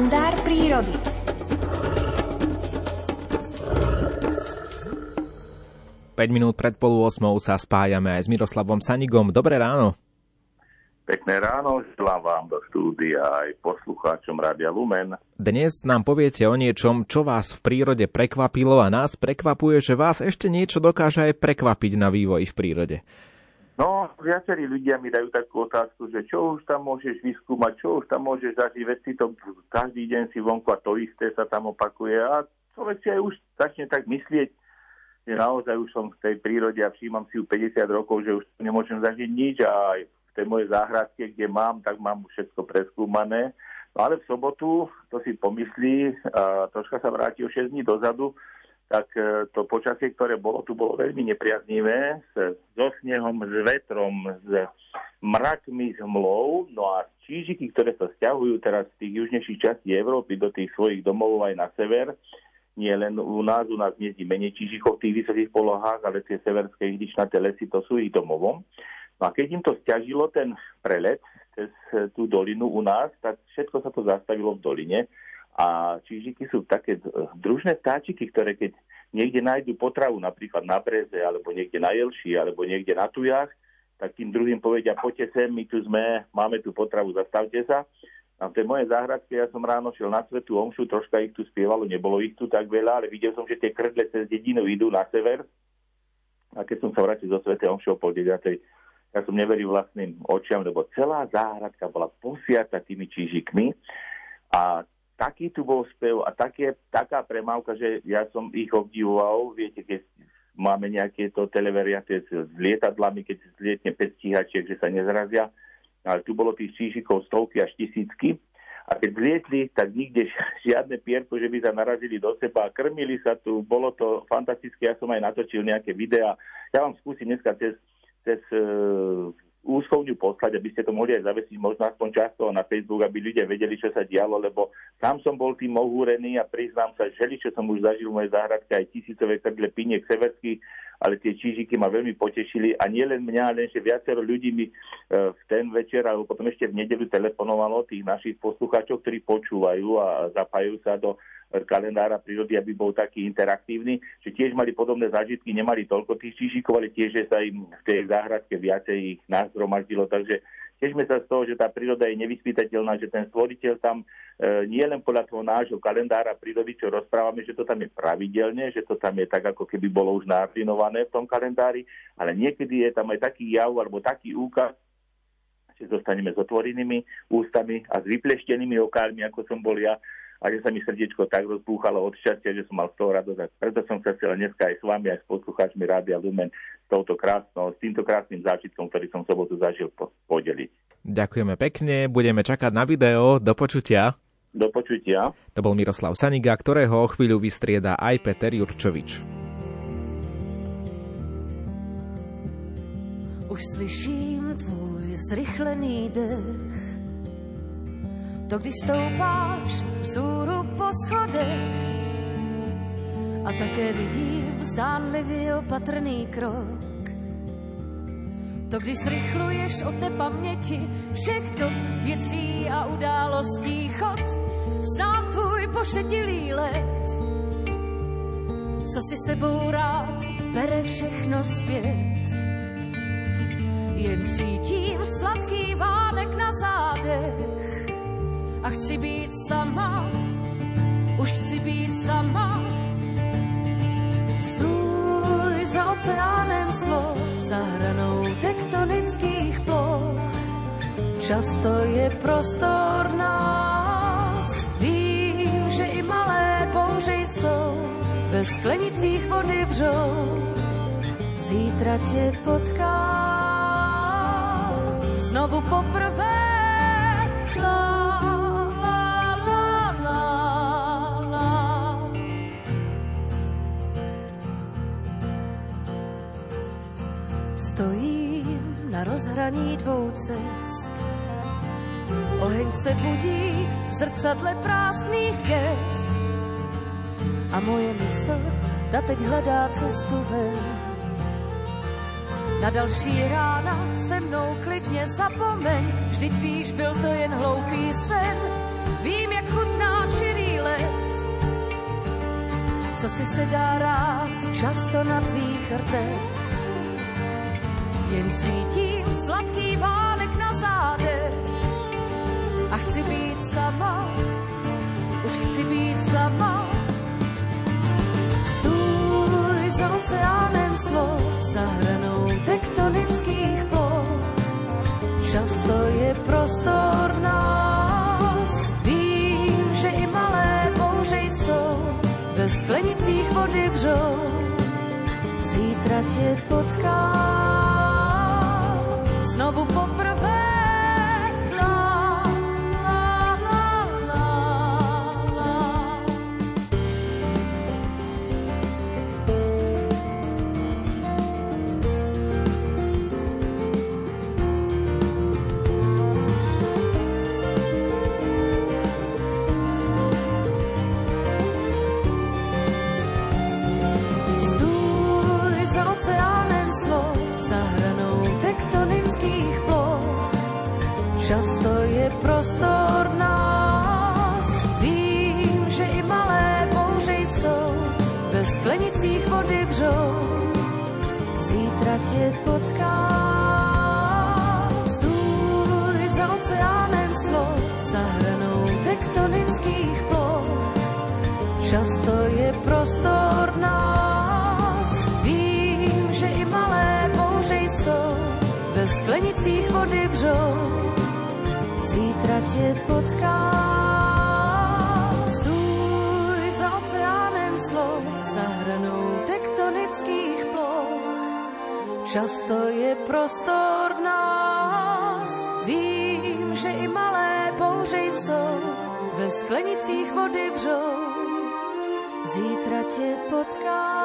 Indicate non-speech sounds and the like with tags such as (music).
Kalendár prírody. Päť minút pred polu osmou sa spájame aj s Miroslavom Sanigom. Dobré ráno. Pekné ráno, želám vám do štúdia aj poslucháčom Rádia Lumen. Dnes nám poviete o niečom, čo vás v prírode prekvapilo a nás prekvapuje, že vás ešte niečo dokáže aj prekvapiť na vývoji v prírode. No, viacerí ľudia mi dajú takú otázku, že čo už tam môžeš vyskúmať, čo už tam môžeš zažiť, veď si to každý deň si vonku a to isté sa tam opakuje a človek si aj už začne tak myslieť, že naozaj už som v tej prírode a všímam si ju 50 rokov, že už nemôžem zažiť nič a aj v tej mojej záhradke, kde mám, tak mám všetko preskúmané. No ale v sobotu to si pomyslí, a troška sa vráti o 6 dní dozadu, tak e, to počasie, ktoré bolo, tu bolo veľmi nepriaznivé, so snehom, s vetrom, s mrakmi, s mlou, no a čížiky, ktoré sa stiahujú teraz z tých južnejších častí Európy do tých svojich domov aj na sever, nie len u nás, u nás hniezdi menej čížikov v tých vysokých polohách, ale tie severské ihličnaté lesy, to sú ich domovom. No a keď im to stiažilo ten prelet cez tú dolinu u nás, tak všetko sa to zastavilo v doline a čížiky sú také družné vtáčiky, ktoré keď niekde nájdu potravu, napríklad na breze, alebo niekde na jelši, alebo niekde na tujach, tak tým druhým povedia, poďte sem, my tu sme, máme tu potravu, zastavte sa. A v tej mojej záhradke ja som ráno šiel na svetú omšu, troška ich tu spievalo, nebolo ich tu tak veľa, ale videl som, že tie krdle cez dedinu idú na sever. A keď som sa vrátil zo svetej omše o pol deviatej, ja som neveril vlastným očiam, lebo celá záhradka bola posiata tými čížikmi a taký tu bol spev a také, taká premávka, že ja som ich obdivoval. Viete, keď máme nejaké to televeriate s lietadlami, keď zlietne 5 stíhačiek, že sa nezrazia. Ale tu bolo tých čížikov stovky až tisícky. A keď zlietli, tak nikde (laughs) žiadne pierko, že by sa narazili do seba. Krmili sa tu, bolo to fantastické. Ja som aj natočil nejaké videá. Ja vám skúsim dneska cez, cez uh, úschovňu poslať, aby ste to mohli aj zavesiť možno aspoň často na Facebook, aby ľudia vedeli, čo sa dialo, lebo sám som bol tým ohúrený a priznám sa, že čo som už zažil v mojej záhradke aj tisícové krdle piniek severských, ale tie čížiky ma veľmi potešili a nie len mňa, ale že viacero ľudí mi e, v ten večer alebo potom ešte v nedelu telefonovalo tých našich poslucháčov, ktorí počúvajú a zapájajú sa do kalendára prírody, aby bol taký interaktívny, že tiež mali podobné zážitky, nemali toľko tých čížikov, ale tiež, že sa im v tej záhradke viacej ich nazhromaždilo, takže tešme sa z toho, že tá príroda je nevyspytateľná, že ten stvoriteľ tam e, nie len podľa toho nášho kalendára prírody, čo rozprávame, že to tam je pravidelne, že to tam je tak, ako keby bolo už nafinované v tom kalendári, ale niekedy je tam aj taký jav alebo taký úkaz, že zostaneme s otvorenými ústami a s vypleštenými okálmi, ako som bol ja, a že sa mi srdiečko tak rozbúchalo od šťastia, že som mal z toho radosť. Preto som sa chcel dneska aj s vami, aj s poslucháčmi Rádia Lumen s, touto krásnou, s týmto krásnym zážitkom, ktorý som sobotu zažil, podeliť. Ďakujeme pekne, budeme čakať na video. Do počutia. Do počutia. To bol Miroslav Saniga, ktorého o chvíľu vystrieda aj Peter Jurčovič. Už slyším tvůj zrychlený dech to když stoupáš vzhůru po schodech a také vidím zdánlivý opatrný krok. To když zrychluješ od nepaměti všech dob věcí a událostí chod, znám tvůj pošetilý let, co si sebou rád bere všechno zpět. Jen cítím sladký vánek na zádech, a chci být sama, už chci být sama. Stůj za oceánem slov, za hranou tektonických ploch. Často je prostor nás, vím, že i malé bouře jsou, ve sklenicích vody vřou. Zítra tě potkám, znovu poprvé na rozhraní dvou cest. Oheň se budí v zrcadle prázdných gest. A moje mysl ta teď hledá cestu ven. Na další rána se mnou klidně zapomeň, Vždyť víš, byl to jen hloupý sen, vím, jak chutná čirý let. Co si se dá rád, často na tvých rtech. Jen cítím sladký válek na zádech a chci být sama, už chci být sama. Stůj za oceánem slov, za hranou tektonických ploch. Často je prostor nás, vím, že i malé bouře jsou, ve sklenicích vody vřou. Zítra tě potkám, znovu poprvé vody. Zítra tě potkám. Stůj za oceánem slov, za hranou tektonických ploch. Často je prostor. Vím, že i malé bouře jsou, ve sklenicích vody zítra tě potkám. Stůj za oceánem slov, za tektonických ploch. Často je prostor v nás, vím, že i malé bouře jsou, ve sklenicích vody vřou. Zítra tě potkám.